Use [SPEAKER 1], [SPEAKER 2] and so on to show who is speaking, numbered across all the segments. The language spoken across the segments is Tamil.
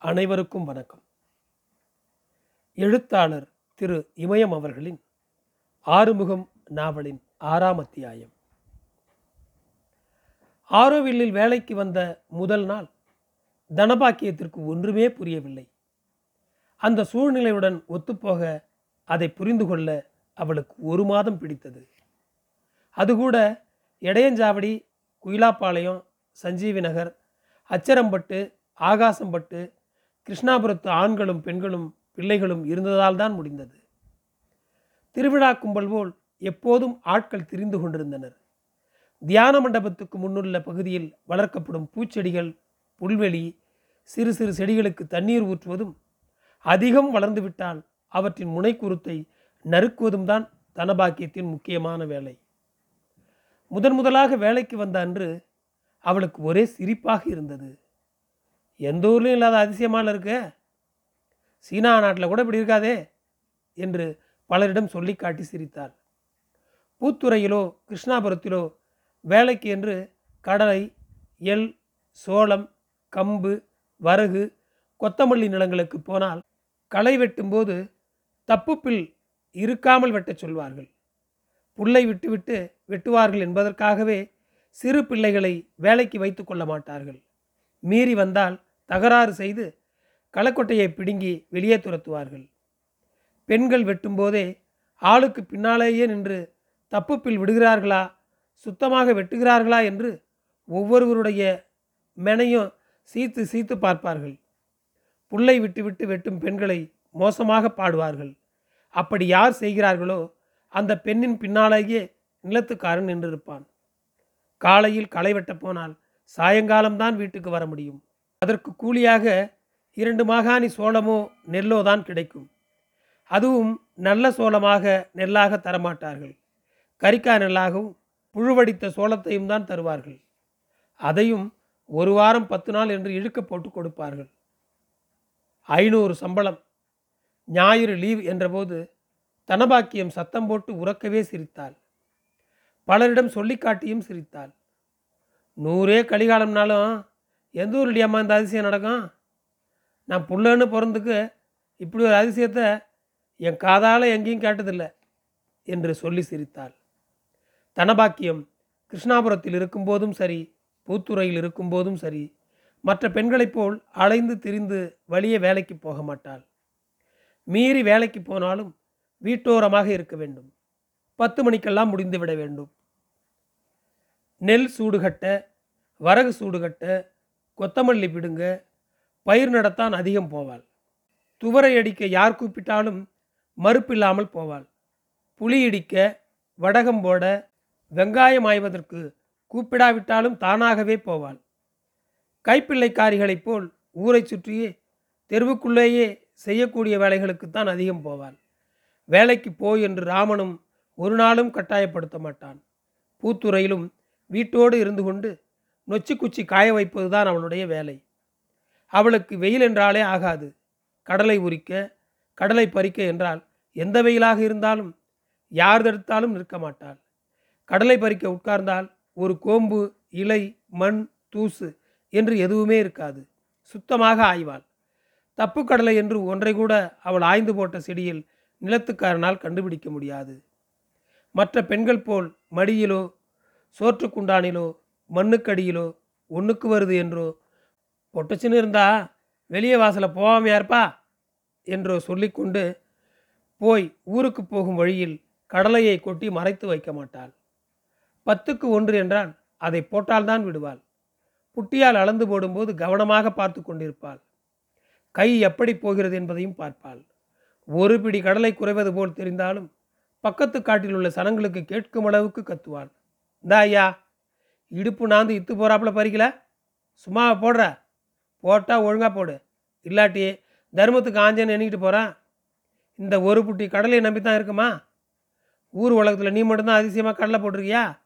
[SPEAKER 1] அனைவருக்கும் வணக்கம். எழுத்தாளர் திரு இமயம் அவர்களின் ஆறுமுகம் நாவலின் ஆறாம் அத்தியாயம். ஆரோவில்லில் வேலைக்கு வந்த முதல் நாள் தனபாக்கியத்திற்கு ஒன்றுமே புரியவில்லை. அந்த சூழ்நிலையுடன் ஒத்துப்போக அதை புரிந்து கொள்ள அவளுக்கு ஒரு மாதம் பிடித்தது. அதுகூட இடையஞ்சாவடி குயிலாப்பாளையம் சஞ்சீவி நகர் அச்சரம்பட்டு ஆகாசம்பட்டு கிருஷ்ணாபுரத்து ஆண்களும் பெண்களும் பிள்ளைகளும் இருந்ததால் தான் முடிந்தது. திருவிழா கும்பல் போல் எப்போதும் ஆட்கள் திரிந்து கொண்டிருந்தனர். தியான மண்டபத்துக்கு முன்னுள்ள பகுதியில் வளர்க்கப்படும் பூச்செடிகள் புல்வெளி சிறு சிறு செடிகளுக்கு தண்ணீர் ஊற்றுவதும் அதிகம் வளர்ந்துவிட்டால் அவற்றின் முனைக்குருத்தை நறுக்குவதும் தான் தனபாக்கியத்தின் முக்கியமான வேலை. முதன் முதலாக வேலைக்கு வந்த அன்று அவளுக்கு ஒரே சிரிப்பாக இருந்தது. எந்த ஊர்லேயும் இல்லாத அதிசயமால இருக்கு. சீனா நாட்டில் கூட இப்படி இருக்காதே என்று பலரிடம் சொல்லி காட்டி சிரித்தாள். பூத்துறையிலோ கிருஷ்ணாபுரத்திலோ வேலைக்கு என்று கடலை எள் சோளம் கம்பு வரகு கொத்தமல்லி நிலங்களுக்கு போனால் களை வெட்டும்போது தப்புப்பில் இருக்காமல் வெட்டச் சொல்வார்கள். புல்லை விட்டுவிட்டு வெட்டுவார்கள் என்பதற்காகவே சிறு பிள்ளைகளை வேலைக்கு வைத்து கொள்ள மாட்டார்கள். மீறி வந்தால் தகராறு செய்து களக்கொட்டையை பிடுங்கி வெளியே துரத்துவார்கள். பெண்கள் வெட்டும்போதே ஆளுக்கு பின்னாலேயே நின்று தப்புப்பில் விடுகிறார்களா சுத்தமாக வெட்டுகிறார்களா என்று ஒவ்வொருவருடைய மெனையும் சீத்து சீத்து பார்ப்பார்கள். புல்லை விட்டுவிட்டு வெட்டும் பெண்களை மோசமாக பாடுவார்கள். அப்படி யார் செய்கிறார்களோ அந்த பெண்ணின் பின்னாலேயே நிலத்துக்காரன் நின்றிருப்பான். காலையில் களை வெட்டப் போனால் சாயங்காலம்தான் வீட்டுக்கு வர முடியும். அதற்கு கூலியாக இரண்டு மாகாணி சோளமோ நெல்லோ தான் கிடைக்கும். அதுவும் நல்ல சோளமாக நெல்லாக தரமாட்டார்கள். கரிக்கா நெல்லாகவும் புழுவடித்த சோளத்தையும் தான் தருவார்கள். அதையும் ஒரு வாரம் பத்து நாள் என்று இழுக்க போட்டு கொடுப்பார்கள். ஐநூறு சம்பளம். ஞாயிறு லீவ் என்றபோது தனபாக்கியம் சத்தம் போட்டு உறக்கவே சிரித்தாள். பலரிடம் சொல்லி காட்டியும் சிரித்தாள். நூறே கலிகாலம்னாலும் எந்த ஊர்லடியாம்மா இந்த அதிசயம் நடக்கும்? நான் புள்ளன்னு பிறந்துக்கு இப்படி ஒரு அதிசயத்தை என் காதால் எங்கேயும் கேட்டதில்லை என்று சொல்லி சிரித்தாள். தனபாக்கியம் கிருஷ்ணாபுரத்தில் இருக்கும்போதும் சரி பூத்துறையில் இருக்கும்போதும் சரி மற்ற பெண்களைப் போல் அலைந்து திரிந்து வழியே வேலைக்கு போக மாட்டாள். மீறி வேலைக்கு போனாலும் வீட்டோரமாக இருக்க வேண்டும். பத்து மணிக்கெல்லாம் முடிந்து விட வேண்டும். நெல் சூடுகட்ட வரகு சூடுகட்ட கொத்தமல்லி பிடுங்க. பயிர் நடத்தான் அதிகம் போவாள். துவரை அடிக்க யார் கூப்பிட்டாலும் மறுப்பில்லாமல் போவாள். புளி இடிக்க வடகம் போட வெங்காயம் ஆய்வதற்கு கூப்பிடாவிட்டாலும் தானாகவே போவாள். கைப்பிள்ளைக்காரிகளைப் போல் ஊரை சுற்றியே தெருவுக்குள்ளேயே செய்யக்கூடிய வேலைகளுக்குத்தான் அதிகம் போவாள். வேலைக்கு போய் என்று ராமனும் ஒரு நாளும் கட்டாயப்படுத்த மாட்டான். பூத்துறையிலும் வீட்டோடு இருந்து கொண்டு நொச்சி குச்சி காய வைப்பது தான் அவளுடைய வேலை. அவளுக்கு வெயில் என்றாலே ஆகாது. கடலை உரிக்க கடலை பறிக்க என்றால் எந்த வெயிலாக இருந்தாலும் யார் தடுத்தாலும் நிற்க மாட்டாள். கடலை பறிக்க உட்கார்ந்தால் ஒரு கோம்பு இலை மண் தூசு என்று எதுவுமே இருக்காது. சுத்தமாக ஆய்வாள். தப்பு கடலை என்று ஒன்றை கூட அவள் ஆய்ந்து போட்ட செடியில் நிலத்துக்காரனால் கண்டுபிடிக்க முடியாது. மற்ற பெண்கள் போல் மடியிலோ சோற்றுக்குண்டானிலோ மண்ணுக்கடியிலோ ஒன்றுக்கு வருது என்றோ பொட்டச்சின்னு இருந்தா வெளியே வாசலை போகாமையா இருப்பா என்றோ சொல்லிக்கொண்டு போய் ஊருக்கு போகும் வழியில் கடலையை கொட்டி மறைத்து வைக்க மாட்டாள். பத்துக்கு ஒன்று என்றால் அதை போட்டால்தான் விடுவாள். புட்டியால் அளந்து போடும்போது கவனமாக பார்த்து கொண்டிருப்பாள். கை எப்படி போகிறது என்பதையும் பார்ப்பாள். ஒரு பிடி கடலை குறைவது போல் தெரிந்தாலும் பக்கத்து காட்டில் உள்ள சனங்களுக்கு கேட்கும் அளவுக்கு கத்துவாள். இந்தா ஐயா இடுப்பு நாந்து இத்து போகிறாப்புல பறிக்கல? சும்மா போடுற? போட்டால் ஒழுங்காக போடு. இல்லாட்டி தர்மத்துக்கு ஆஞ்சன்னு எண்ணிக்கிட்டு போகிறான் இந்த ஒரு புட்டி கடலையை நம்பி தான் இருக்குமா? ஊர் உலகத்தில் நீ மட்டும்தான் அதிசயமாக கடலை போட்டிருக்கியா?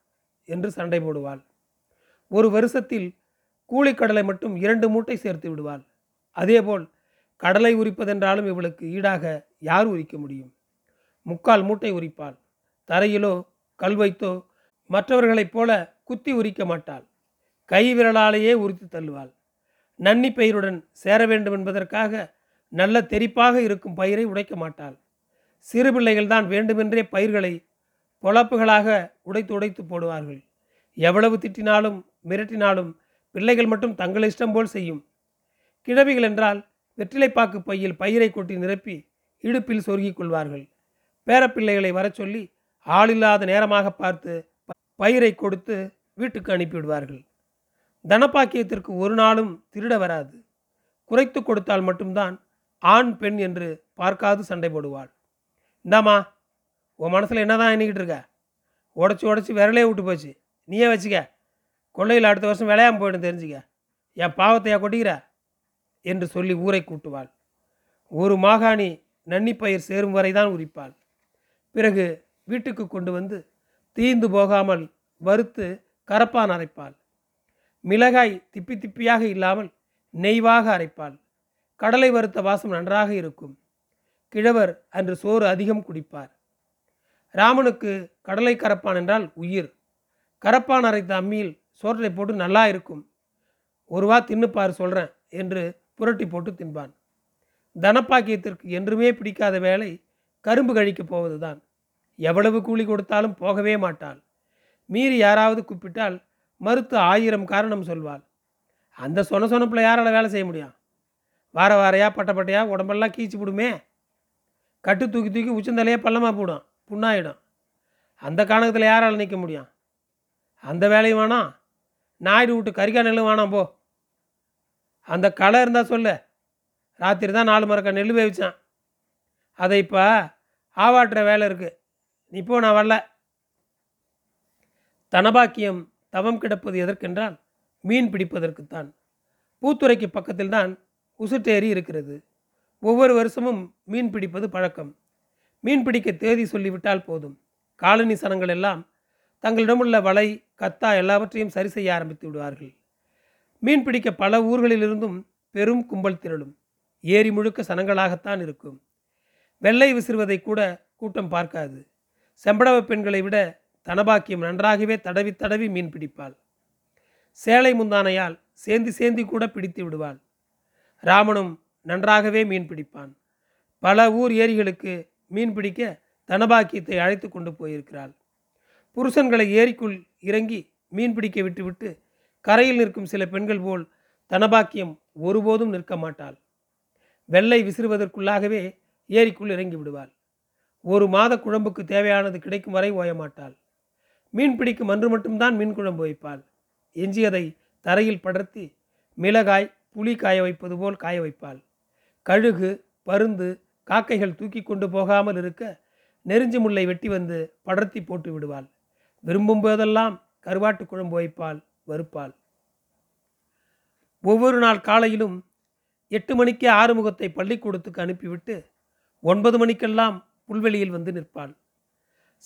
[SPEAKER 1] என்று சண்டை போடுவாள். ஒரு வருஷத்தில் கூலிக்கடலை மட்டும் இரண்டு மூட்டை சேர்த்து விடுவாள். அதேபோல் கடலை உரிப்பதென்றாலும் இவளுக்கு ஈடாக யார் உரிக்க முடியும்? முக்கால் மூட்டை உரிப்பாள். தரையிலோ கல் வைத்தோ மற்றவர்களைப் போல குத்தி உரிக்க மாட்டாள். கை விரலாலேயே உரித்து தள்ளுவாள். நன்னி பயிருடன் சேர வேண்டும் என்பதற்காக நல்ல தெறிப்பாக இருக்கும் பயிரை உடைக்க மாட்டாள். சிறு பிள்ளைகள் தான் வேண்டுமென்றே பயிர்களை பொழப்புகளாக உடைத்து உடைத்து போடுவார்கள். எவ்வளவு திட்டினாலும் மிரட்டினாலும் பிள்ளைகள் மட்டும் தங்கள் இஷ்டம் போல் செய்யும். கிழவிகள் என்றால் வெற்றிலைப்பாக்கு பையில் பயிரை கொட்டி நிரப்பி இடுப்பில் சொருகிக் கொள்வார்கள். பேரப்பிள்ளைகளை வரச் சொல்லி ஆளில்லாத நேரமாக பார்த்து பயிரை கொடுத்து வீட்டுக்கு அனுப்பிவிடுவார்கள். தனப்பாக்கியத்திற்கு ஒரு நாளும் திருட வராது. குறைத்து கொடுத்தால் மட்டும்தான் ஆண் பெண் என்று பார்க்காது சண்டை போடுவாள். இந்தாம்மா உன் மனசில் என்னதான் எண்ணிக்கிட்டு இருக்க? உடச்சி உடச்சி விரலே விட்டு போச்சு. நீயே வச்சுக்க. கொள்ளையில் அடுத்த வருஷம் விளையாம போயிடும் தெரிஞ்சுக்க. என் பாவத்தையா கொட்டிக்கிற? என்று சொல்லி ஊரை கூட்டுவாள். ஒரு மாகாணி நன்னிப்பயிர் சேரும் வரைதான் உரிப்பாள். பிறகு வீட்டுக்கு கொண்டு வந்து தீந்து போகாமல் வறுத்து கரப்பான் அரைப்பாள். மிளகாய் திப்பி திப்பியாக இல்லாமல் நெய்வாக அரைப்பாள். கடலை வறுத்த வாசம் நன்றாக இருக்கும். கிழவர் அன்று சோறு அதிகம் குடிப்பார். ராமனுக்கு கடலை கரப்பான் என்றால் உயிர். கரப்பான் அரைத்த அம்மியில் சோற்றை போட்டு நல்லா இருக்கும். ஒருவா தின்னுப்பார் சொல்கிறேன் என்று புரட்டி போட்டு தின்பான். தனப்பாக்கியத்திற்கு என்றுமே பிடிக்காத வேலை கரும்பு கழிக்கப் போவதுதான். எவ்வளவு கூலி கொடுத்தாலும் போகவே மாட்டாள். மீறி யாராவது கூப்பிட்டால் மறுத்து ஆயிரம் காரணம் சொல்வாள். அந்த சொன சொனப்பில் யாரால் வேலை செய்ய முடியும்? வார வாரையா பட்ட பட்டையா உடம்பெல்லாம் கீச்சு விடுமே கட்டு தூக்கி தூக்கி உச்சந்தலையே பள்ளமாக போடும் புண்ணாயிடும். அந்த காணகத்தில் யாரால் நிற்க முடியும்? அந்த வேலையும் வேணாம். நாயுடு விட்டு கறிக்கா நெல்லும் வேணாம் போ. அந்த களை இருந்தால் சொல்லு. ராத்திரி தான் நாலு மரக்க நெல் வேவிச்சான். அதை இப்போ ஆவாட்டுற வேலை இருக்குது நீ போ நான் வரல. தனபாக்கியம் தவம் கிடப்பது எதற்கென்றால் மீன் பிடிப்பதற்குத்தான். பூத்துறைக்கு பக்கத்தில்தான் உசுட்டேரி இருக்கிறது. ஒவ்வொரு வருஷமும் மீன் பிடிப்பது பழக்கம். மீன் பிடிக்க தேதி சொல்லிவிட்டால் போதும். காலனி சனங்கள் எல்லாம் தங்களிடமுள்ள வலை கத்தா எல்லாவற்றையும் சரி செய்ய ஆரம்பித்து விடுவார்கள். மீன் பிடிக்க பல ஊர்களிலிருந்தும் பெரும் கும்பல் திரளும். ஏரி முழுக்க சனங்களாகத்தான் இருக்கும். வெள்ளை விசிறுவதை கூட கூட்டம் பார்க்காது. செம்படவ பெண்களை விட தனபாக்கியம் நன்றாகவே தடவி தடவி மீன் பிடிப்பாள். சேலை முந்தானையால் சேந்தி சேந்தி கூட பிடித்து விடுவாள். ராமனும் நன்றாகவே மீன் பிடிப்பான். பல ஊர் ஏரிகளுக்கு மீன் பிடிக்க தனபாக்கியத்தை அழைத்து கொண்டு போயிருக்கிறாள். புருஷன்களை ஏரிக்குள் இறங்கி மீன் பிடிக்க விட்டுவிட்டு கரையில் நிற்கும் சில பெண்கள் போல் தனபாக்கியம் ஒருபோதும் நிற்க மாட்டாள். வெள்ளை விசிறுவதற்குள்ளாகவே ஏரிக்குள் இறங்கி விடுவாள். ஒரு மாத குழம்புக்கு தேவையானது கிடைக்கும் வரை ஓயமாட்டாள். மீன் பிடிக்கும் அன்று மட்டும்தான் மீன் குழம்பு வைப்பாள். எஞ்சியதை தரையில் படர்த்தி மிளகாய் புளி காய வைப்பது போல் காய வைப்பாள். கழுகு பருந்து காக்கைகள் தூக்கி கொண்டு போகாமல் இருக்க நெருஞ்சி முல்லை வெட்டி வந்து படர்த்தி போட்டு விடுவாள். விரும்பும் போதெல்லாம் கருவாட்டு குழம்பு வைப்பாள் வறுப்பாள். ஒவ்வொரு நாள் காலையிலும் எட்டு மணிக்கே ஆறுமுகத்தை பள்ளிக்கூடத்துக்கு அனுப்பிவிட்டு ஒன்பது மணிக்கெல்லாம் புல்வெளியில் வந்து நிற்பாள்.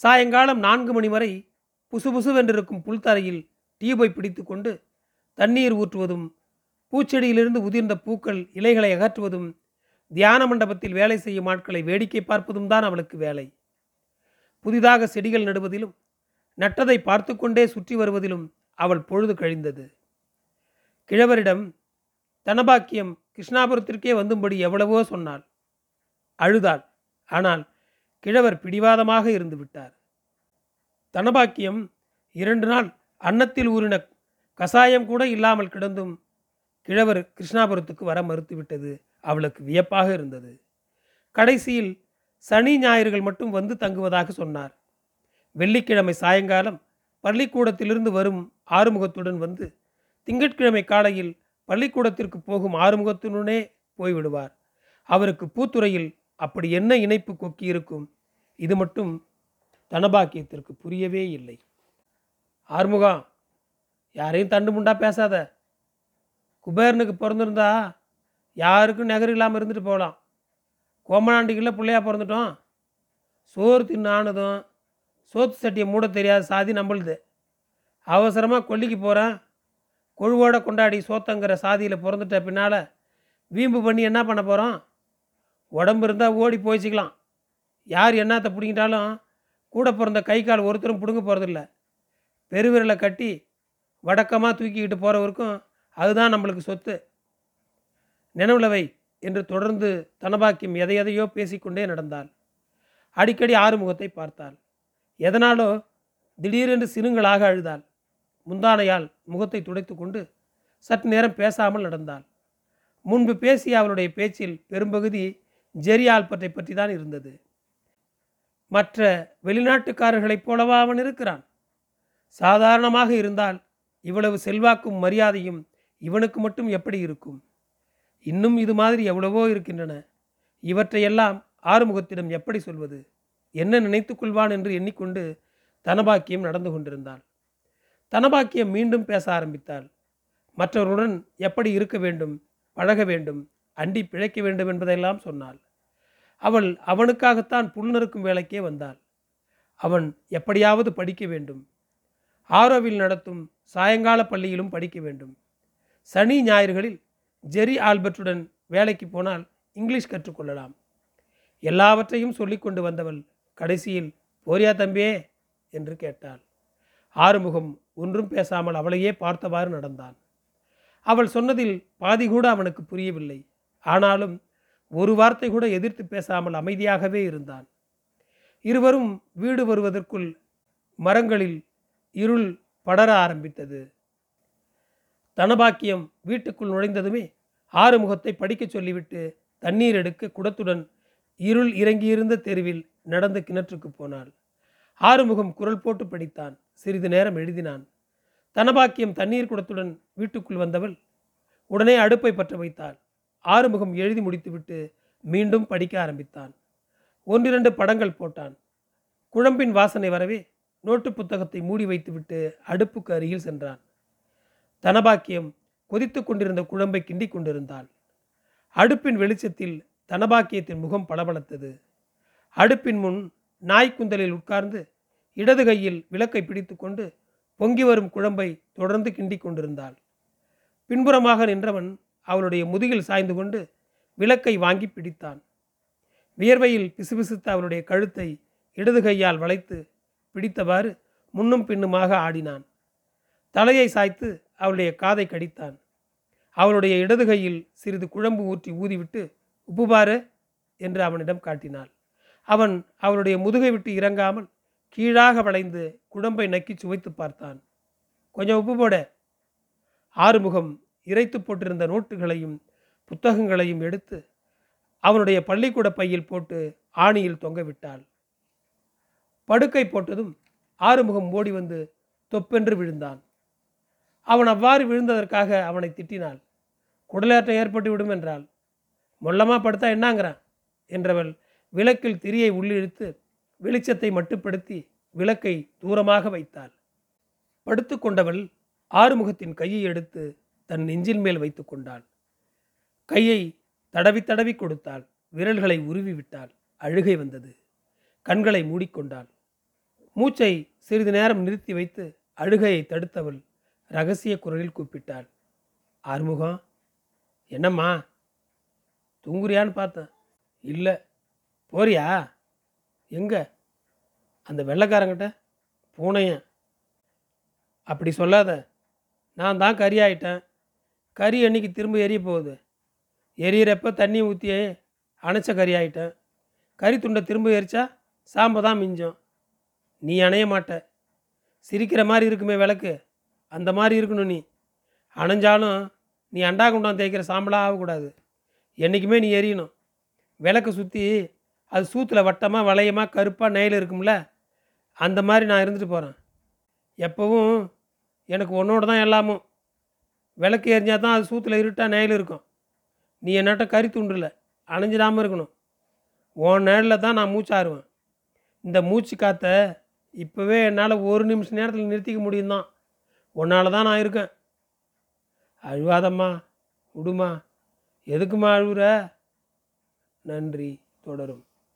[SPEAKER 1] சாயங்காலம் நான்கு மணி வரை புசுபுசுவென்றிருக்கும் புல்தரையில் டியூபை பிடித்து கொண்டு தண்ணீர் ஊற்றுவதும் பூச்செடியிலிருந்து உதிர்ந்த பூக்கள் இலைகளை அகற்றுவதும் தியான மண்டபத்தில் வேலை செய்யும் ஆட்களை வேடிக்கை பார்ப்பதும் தான் அவளுக்கு வேலை. புதிதாக செடிகள் நடுவதிலும் நட்டதை பார்த்து கொண்டே சுற்றி வருவதிலும் அவள் பொழுது கழிந்தது. கிழவரிடம் தனபாக்கியம் கிருஷ்ணாபுரத்திற்கே வந்தும்படி எவ்வளவோ சொன்னாள். அழுதாள். ஆனால் கிழவர் பிடிவாதமாக இருந்து விட்டார். தனபாக்கியம் இரண்டு நாள் அன்னத்தில் ஊறின கசாயம் கூட இல்லாமல் கிடந்தும் கிழவர் கிருஷ்ணாபுரத்துக்கு வர மறுத்துவிட்டது. அவளுக்கு வியப்பாக இருந்தது. கடைசியில் சனி ஞாயிறுகள் மட்டும் வந்து தங்குவதாக சொன்னார். வெள்ளிக்கிழமை சாயங்காலம் பள்ளிக்கூடத்திலிருந்து வரும் ஆறுமுகத்துடன் வந்து திங்கட்கிழமை காலையில் பள்ளிக்கூடத்திற்கு போகும் ஆறுமுகத்துடனே போய்விடுவார். அவருக்கு பூத்துறையில் அப்படி என்ன இணைப்பு கொக்கி இருக்கும்? இது மட்டும் தனபாக்கியத்திற்கு புரியவே இல்லை. ஆறுமுகம் யாரையும் தண்டு முண்டா பேசாத. குபேரனுக்கு பிறந்திருந்தா யாருக்கும் நகர் இல்லாமல் இருந்துட்டு போகலாம் கோமனாண்டிகளில் பிள்ளையா பிறந்துட்டோம். சோறு தின்னானதும் சோத்து சட்டியை மூட தெரியாத சாதி நம்மளுது. அவசரமாக கொல்லிக்கு போகிறேன் கொழுவோட கொண்டாடி சோத்தங்கிற சாதியில் பிறந்துட்ட பின்னால் வீம்பு பண்ணி என்ன பண்ண போகிறோம் உடம்பு இருந்தால் ஓடி போய்ச்சிக்கலாம். யார் என்னத்தை பிடிங்கிட்டாலும் கூட பிறந்த கை கால் ஒருத்தரும் பிடுங்க போகிறதில்ல பெருவிரலை கட்டி வடக்கமாக தூக்கிக்கிட்டு போகிறவருக்கும் அதுதான் நம்மளுக்கு சொத்து. நினைவுலவை என்று தொடர்ந்து தனபாக்கியம் எதை எதையோ பேசிக்கொண்டே நடந்தாள். அடிக்கடி ஆறுமுகத்தை பார்த்தாள். எதனாலோ திடீரென்று சினுங்களாக அழுதாள். முந்தானையால் முகத்தை துடைத்து கொண்டு சற்று நேரம் பேசாமல் நடந்தாள். முன்பு பேசிய அவளுடைய பேச்சில் பெரும்பகுதி ஜெரி பற்றை பற்றி தான் இருந்தது. மற்ற வெளிநாட்டுக்காரர்களைப் போலவா அவன் இருக்கிறான்? சாதாரணமாக இருந்தால் இவ்வளவு செல்வாக்கும் மரியாதையும் இவனுக்கு மட்டும் எப்படி இருக்கும்? இன்னும் இது மாதிரி எவ்வளவோ இருக்கின்றன. இவற்றையெல்லாம் ஆறுமுகத்திடம் எப்படி சொல்வது? என்ன நினைத்துக் கொள்வான் என்று எண்ணிக்கொண்டு தனபாக்கியம் நடந்து கொண்டிருந்தாள். தனபாக்கியம் மீண்டும் பேச ஆரம்பித்தாள். மற்றவருடன் எப்படி இருக்க வேண்டும் பழக வேண்டும் அண்டி பிழைக்க வேண்டும் என்பதையெல்லாம் சொன்னாள். அவள் அவனுக்காகத்தான் புல்நறுக்கும் வேலைக்கே வந்தாள். அவன் எப்படியாவது படிக்க வேண்டும். ஆரோவில் நடத்தும் சாயங்கால பள்ளியிலும் படிக்க வேண்டும். சனி ஞாயிறுகளில் ஜெரி ஆல்பர்ட்டுடன் வேலைக்கு போனால் இங்கிலீஷ் கற்றுக்கொள்ளலாம். எல்லாவற்றையும் சொல்லி கொண்டு வந்தவள் கடைசியில் போரியா தம்பியே என்று கேட்டாள். ஆறுமுகம் ஒன்றும் பேசாமல் அவளையே பார்த்தவாறு நடந்தான். அவள் சொன்னதில் பாதி கூட அவனுக்கு புரியவில்லை. ஆனாலும் ஒரு வார்த்தை கூட எதிர்த்து பேசாமல் அமைதியாகவே இருந்தான். இருவரும் வீடு வருவதற்குள் மரங்களில் இருள் படர ஆரம்பித்தது. தனபாக்கியம் வீட்டுக்குள் நுழைந்ததுமே ஆறுமுகத்தை படிக்கச் சொல்லிவிட்டு தண்ணீர் எடுக்க குடத்துடன் இருள் இறங்கியிருந்த தெருவில் நடந்து கிணற்றுக்கு போனாள். ஆறுமுகம் குரல் போட்டு படித்தான். சிறிது நேரம் எழுதினான். தனபாக்கியம் தண்ணீர் குடத்துடன் வீட்டுக்குள் வந்தவள் உடனே அடுப்பை பற்ற வைத்தாள். ஆறுமுகம் எழுதி முடித்துவிட்டு மீண்டும் படிக்க ஆரம்பித்தான். ஒன்றிரண்டு படங்கள் போட்டான். குழம்பின் வாசனை வரவே நோட்டு புத்தகத்தை மூடி வைத்துவிட்டு அடுப்புக்கு அருகில் சென்றான். தனபாக்கியம் கொதித்து கொண்டிருந்த குழம்பை கிண்டிக் கொண்டிருந்தாள். அடுப்பின் வெளிச்சத்தில் தனபாக்கியத்தின் முகம் பளபளத்தது. அடுப்பின் முன் நாய்க்குந்தலில் உட்கார்ந்து இடது கையில் விளக்கை பிடித்துக்கொண்டு பொங்கி வரும் குழம்பை தொடர்ந்து கிண்டிக் கொண்டிருந்தாள். பின்புறமாக நின்றவன் அவளுடைய முதுகில் சாய்ந்து கொண்டு விளக்கை வாங்கி பிடித்தான். வியர்வையில் பிசுபிசுத்த அவளுடைய கழுத்தை இடது கையால் வளைத்து பிடித்தவாறு முன்னும் பின்னுமாக ஆடினான். தலையை சாய்த்து அவளுடைய காதை கடித்தான். அவளுடைய இடது கையில் சிறிது குழம்பு ஊற்றி ஊதிவிட்டு உப்புபாரு என்று அவனிடம் காட்டினாள். அவன் அவளுடைய முதுகை விட்டு இறங்காமல் கீழாக வளைந்து குழம்பை நக்கி சுவைத்து பார்த்தான். கொஞ்சம் உப்பு போட. ஆறுமுகம் இறைத்து போட்டிருந்த நோட்டுகளையும் புத்தகங்களையும் எடுத்து அவனுடைய பள்ளிக்கூட பையில் போட்டு ஆணியில் தொங்க விட்டாள். படுக்கை போட்டதும் ஆறுமுகம் ஓடி வந்து தொப்பென்று விழுந்தான். அவன் அவ்வாறு விழுந்ததற்காக அவனை திட்டினாள். குடலேற்றம் ஏற்பட்டு விடும் என்றாள். மொல்லமாக படுத்தா என்னங்கிறான்? என்றவள் விளக்கில் திரியை உள்ளிழுத்து வெளிச்சத்தை மட்டுப்படுத்தி விளக்கை தூரமாக வைத்தாள். படுத்து கொண்டவள் ஆறுமுகத்தின் கையை எடுத்து தன் நெஞ்சின் மேல் வைத்து கொண்டாள். கையை தடவி தடவி கொடுத்தாள். விரல்களை உருவி விட்டாள். அழுகை வந்தது. கண்களை மூடிக்கொண்டாள். மூச்சை சிறிது நேரம் நிறுத்தி வைத்து அழுகையை தடுத்தவள் ரகசிய குரலில் கூப்பிட்டாள். ஆறுமுகம் என்னம்மா? தூங்குறியான்னு பார்த்தேன். இல்லை. போறியா? எங்க? அந்த வெள்ளைக்காரங்கிட்ட. பூனையன் அப்படி சொல்லாத. நான் தான் கரியாயிட்டேன் கறி அன்னைக்கு திரும்ப எரிய போகுது? எரியறப்ப தண்ணி ஊற்றியே அணைச்ச கறி ஆகிட்டேன் கறி துண்டை திரும்ப எரிச்சா சாம்பை தான் மிஞ்சம். நீ அணைய மாட்ட. சிரிக்கிற மாதிரி இருக்குமே விளக்கு. அந்த மாதிரி இருக்கணும் நீ. அணைஞ்சாலும் நீ அண்டா குண்டான் தேய்க்கிற சாம்பலாக ஆகக்கூடாது. என்றைக்குமே நீ எரியணும். விளக்கை சுற்றி அது சூத்தில் வட்டமாக வளையமாக கருப்பாக நெயில் இருக்கும்ல? அந்த மாதிரி நான் இருந்துட்டு போகிறேன் எப்போவும் எனக்கு உன்னோட தான் எல்லாமும். விளக்கு எரிஞ்சால் தான் அது சூத்தில் இருட்டாக நேயில் இருக்கும். நீ என்னட்ட கறி துண்டில் அணைஞ்சிடாமல் இருக்கணும். உன் நேரில் தான் நான் மூச்சாருவேன் இந்த மூச்சு காற்றை இப்போவே என்னால் ஒரு நிமிஷம் நேரத்தில் நிறுத்திக்க முடியும் தான் உன்னால தான் நான் இருக்கேன். அழுவாதம்மா விடுமா. எதுக்குமா அழுவுற? நன்றி தொடரும்.